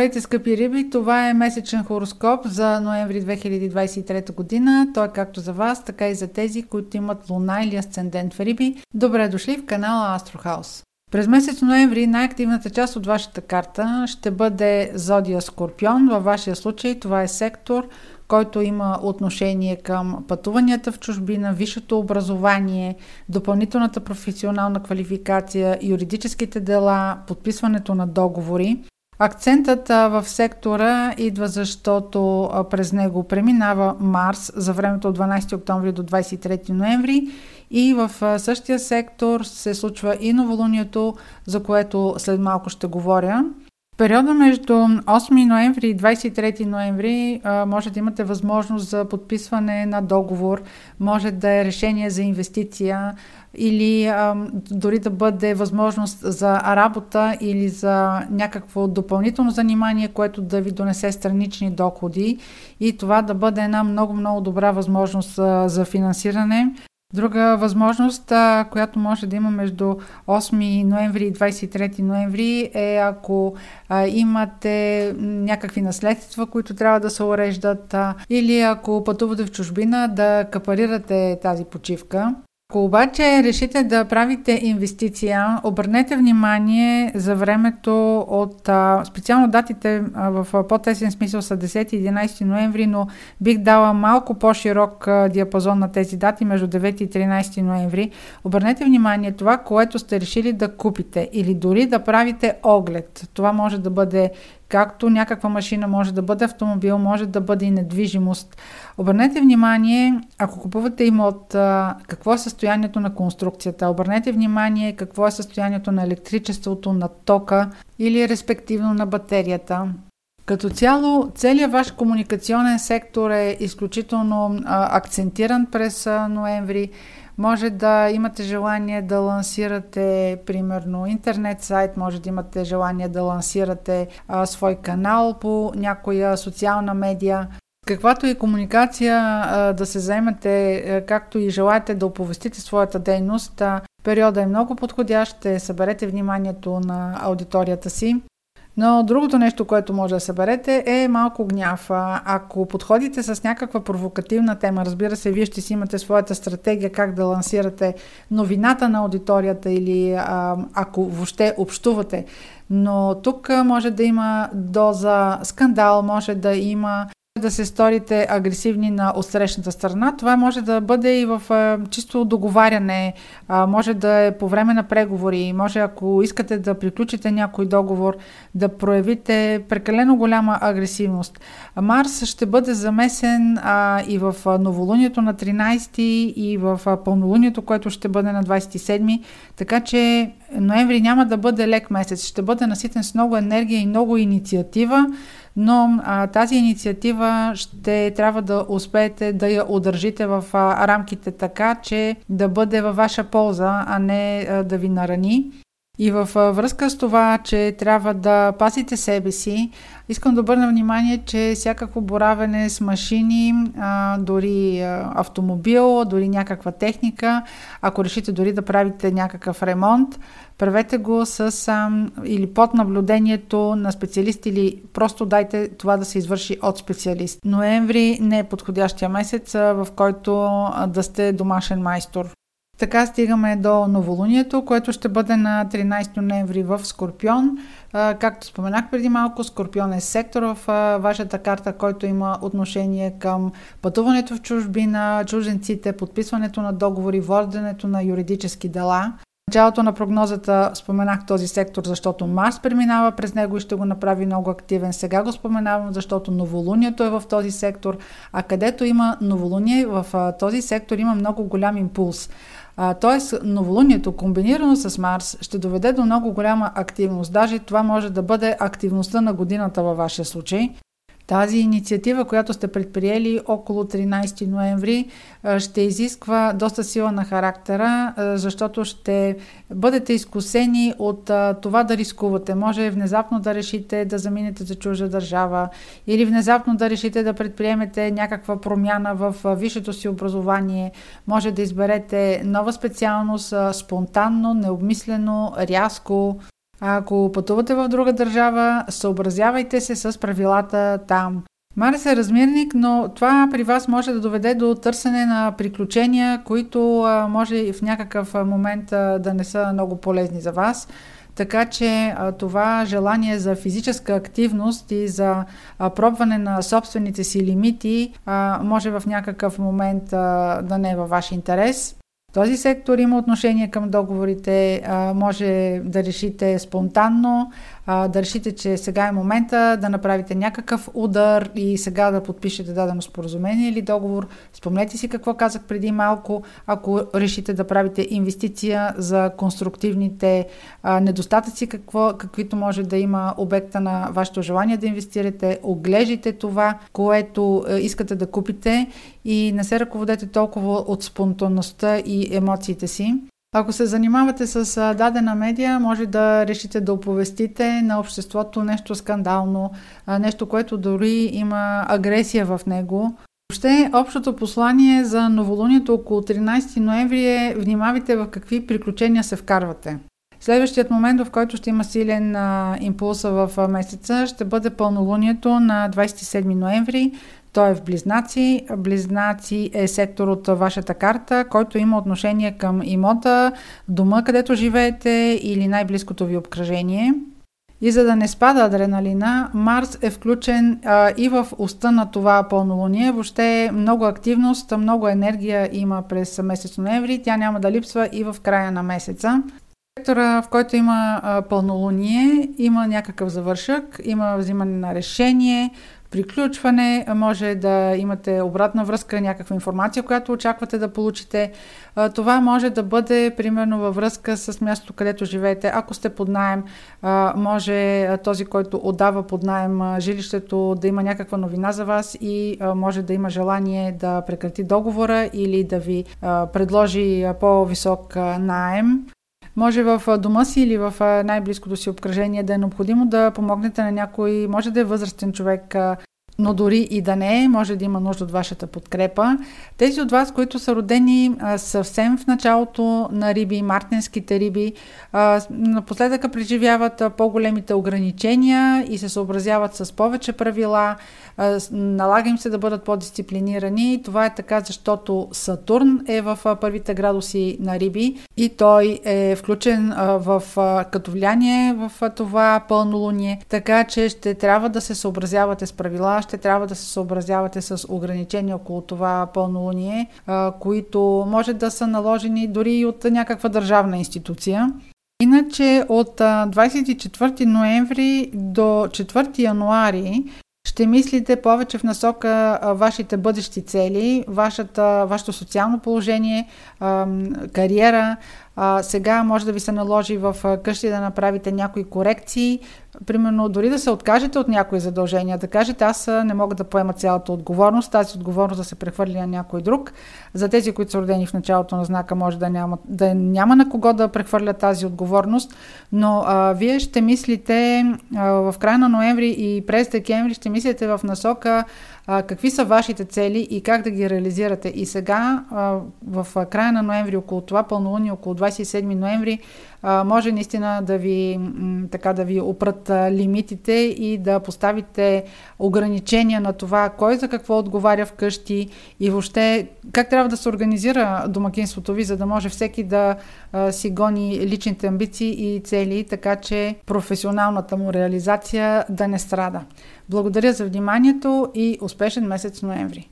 Здравейте, скъпи риби! Това е месечен хороскоп за ноември 2023 година. Той е както за вас, така и за тези, които имат луна или асцендент в риби. Добре дошли в канала Астрохаус. През месец ноември най-активната част от вашата карта ще бъде Зодия Скорпион. Във вашия случай това е сектор, който има отношение към пътуванията в чужбина, висшето образование, допълнителната професионална квалификация, юридическите дела, подписването на договори. Акцентът в сектора идва защото през него преминава Марс за времето от 12 октомври до 23 ноември и в същия сектор се случва и новолунието, за което след малко ще говоря периода между 8 ноември и 23 ноември а, може да имате възможност за подписване на договор, може да е решение за инвестиция или дори да бъде възможност за работа или за някакво допълнително занимание, което да ви донесе странични доходи и това да бъде една много-много добра възможност за финансиране. Друга възможност, която може да има между 8 ноември и 23 ноември е ако имате някакви наследства, които трябва да се уреждат или ако пътувате в чужбина да капарирате тази почивка. Ако обаче решите да правите инвестиция, обърнете внимание за времето от специално датите в по-тесен смисъл са 10-11 ноември, но бих дала малко по-широк диапазон на тези дати между 9 и 13 ноември. Обърнете внимание това, което сте решили да купите или дори да правите оглед. Това може да бъде както някаква машина може да бъде автомобил, може да бъде и недвижимост. Обърнете внимание, ако купувате имот, какво е състоянието на конструкцията. Обърнете внимание какво е състоянието на електричеството, на тока или респективно на батерията. Като цяло, целият ваш комуникационен сектор е изключително а, акцентиран през а, ноември. Може да имате желание да лансирате, примерно, интернет сайт, може да имате желание да лансирате а, свой канал по някоя социална медия. Каквато и комуникация а, да се заемете, а, както и желаете да оповестите своята дейност, а, периода е много подходящ, ще съберете вниманието на аудиторията си. Но другото нещо, което може да съберете е малко гняв. Ако подходите с някаква провокативна тема, разбира се, вие ще си имате своята стратегия как да лансирате новината на аудиторията или ако въобще общувате. Но тук може да има доза скандал, може да има да се сторите агресивни на отсрещната страна. Това може да бъде и в чисто договаряне, може да е по време на преговори, може ако искате да приключите някой договор, да проявите прекалено голяма агресивност. Марс ще бъде замесен и в новолунието на 13 и в пълнолунието, което ще бъде на 27, така че ноември няма да бъде лек месец, ще бъде наситен с много енергия и много инициатива но а, тази инициатива ще трябва да успеете да я удържите в а, рамките така, че да бъде във ваша полза, а не а, да ви нарани. И в връзка с това, че трябва да пазите себе си, искам да обърна внимание, че всякакво боравене с машини, дори автомобил, дори някаква техника, ако решите дори да правите някакъв ремонт, правете го с или под наблюдението на специалист или просто дайте това да се извърши от специалист. Ноември не е подходящия месец, в който да сте домашен майстор. Така стигаме до новолунието, което ще бъде на 13 ноември в Скорпион. Както споменах преди малко, Скорпион е сектор в вашата карта, който има отношение към пътуването в чужбина, чужденците, подписването на договори, воденето на юридически дела. Началото на прогнозата споменах този сектор, защото Марс преминава през него и ще го направи много активен. Сега го споменавам, защото новолунието е в този сектор, а където има новолуние, в този сектор има много голям импулс. Тоест, новолунието, комбинирано с Марс, ще доведе до много голяма активност. Даже това може да бъде активността на годината във вашия случай. Тази инициатива, която сте предприели около 13 ноември, ще изисква доста сила на характера, защото ще бъдете изкусени от това да рискувате. Може внезапно да решите да заминете за чужда държава или внезапно да решите да предприемете някаква промяна в висшето си образование. Може да изберете нова специалност спонтанно, необмислено, рязко. Ако пътувате в друга държава, съобразявайте се с правилата там. Марс е размирник, но това при вас може да доведе до търсене на приключения, които а, може в някакъв момент а, да не са много полезни за вас. Така че а, това желание за физическа активност и за а, пробване на собствените си лимити а, може в някакъв момент а, да не е във ваш интерес. Този сектор има отношение към договорите, може да решите спонтанно, да решите, че сега е момента да направите някакъв удар и сега да подпишете дадено споразумение или договор. Спомнете си какво казах преди малко, ако решите да правите инвестиция за конструктивните недостатъци, какво, каквито може да има обекта на вашето желание да инвестирате, оглеждайте това, което искате да купите и не се ръководете толкова от спонтанността и емоциите си. Ако се занимавате с дадена медия, може да решите да оповестите на обществото нещо скандално, нещо, което дори има агресия в него. Въобще, общото послание за новолунието около 13 ноември е внимавайте в какви приключения се вкарвате. Следващият момент, в който ще има силен а, импулса в месеца, ще бъде пълнолунието на 27 ноември. Той е в Близнаци. Близнаци е сектор от вашата карта, който има отношение към имота, дома, където живеете или най-близкото ви обкръжение. И за да не спада адреналина, Марс е включен а, и в уста на това пълнолуние. Въобще много активност, много енергия има през месец ноември. Тя няма да липсва и в края на месеца. Сектора, в който има а, пълнолуние, има някакъв завършък, има взимане на решение, приключване, може да имате обратна връзка, някаква информация, която очаквате да получите. Това може да бъде примерно във връзка с мястото, където живеете. Ако сте под найем, може този, който отдава под найем жилището, да има някаква новина за вас и може да има желание да прекрати договора или да ви предложи по-висок найем. Може в дома си или в най-близкото си обкръжение да е необходимо да помогнете на някой, може да е възрастен човек, но дори и да не е, може да има нужда от вашата подкрепа. Тези от вас, които са родени съвсем в началото на риби, мартинските риби, а, напоследъка преживяват по-големите ограничения и се съобразяват с повече правила, а, налага им се да бъдат по-дисциплинирани. Това е така, защото Сатурн е в първите градуси на риби и той е включен в, като влияние в това пълнолуние, така че ще трябва да се съобразявате с правила, ще трябва да се съобразявате с ограничения около това пълнолуние, които може да са наложени дори и от някаква държавна институция. Иначе от 24 ноември до 4 януари ще мислите повече в насока вашите бъдещи цели, вашата, вашето социално положение, кариера. Сега може да ви се наложи в къщи да направите някои корекции, примерно дори да се откажете от някои задължения, да кажете аз не мога да поема цялата отговорност, тази отговорност да се прехвърли на някой друг. За тези, които са родени в началото на знака, може да няма, да няма на кого да прехвърля тази отговорност, но а, вие ще мислите а, в края на ноември и през декември ще мислите в насока а, какви са вашите цели и как да ги реализирате. И сега, а, в края на ноември, около това пълнолуние, около 27 ноември, може наистина да ви, така, да ви опрат лимитите и да поставите ограничения на това кой за какво отговаря вкъщи и въобще как трябва да се организира домакинството ви, за да може всеки да си гони личните амбиции и цели, така че професионалната му реализация да не страда. Благодаря за вниманието и успешен месец ноември!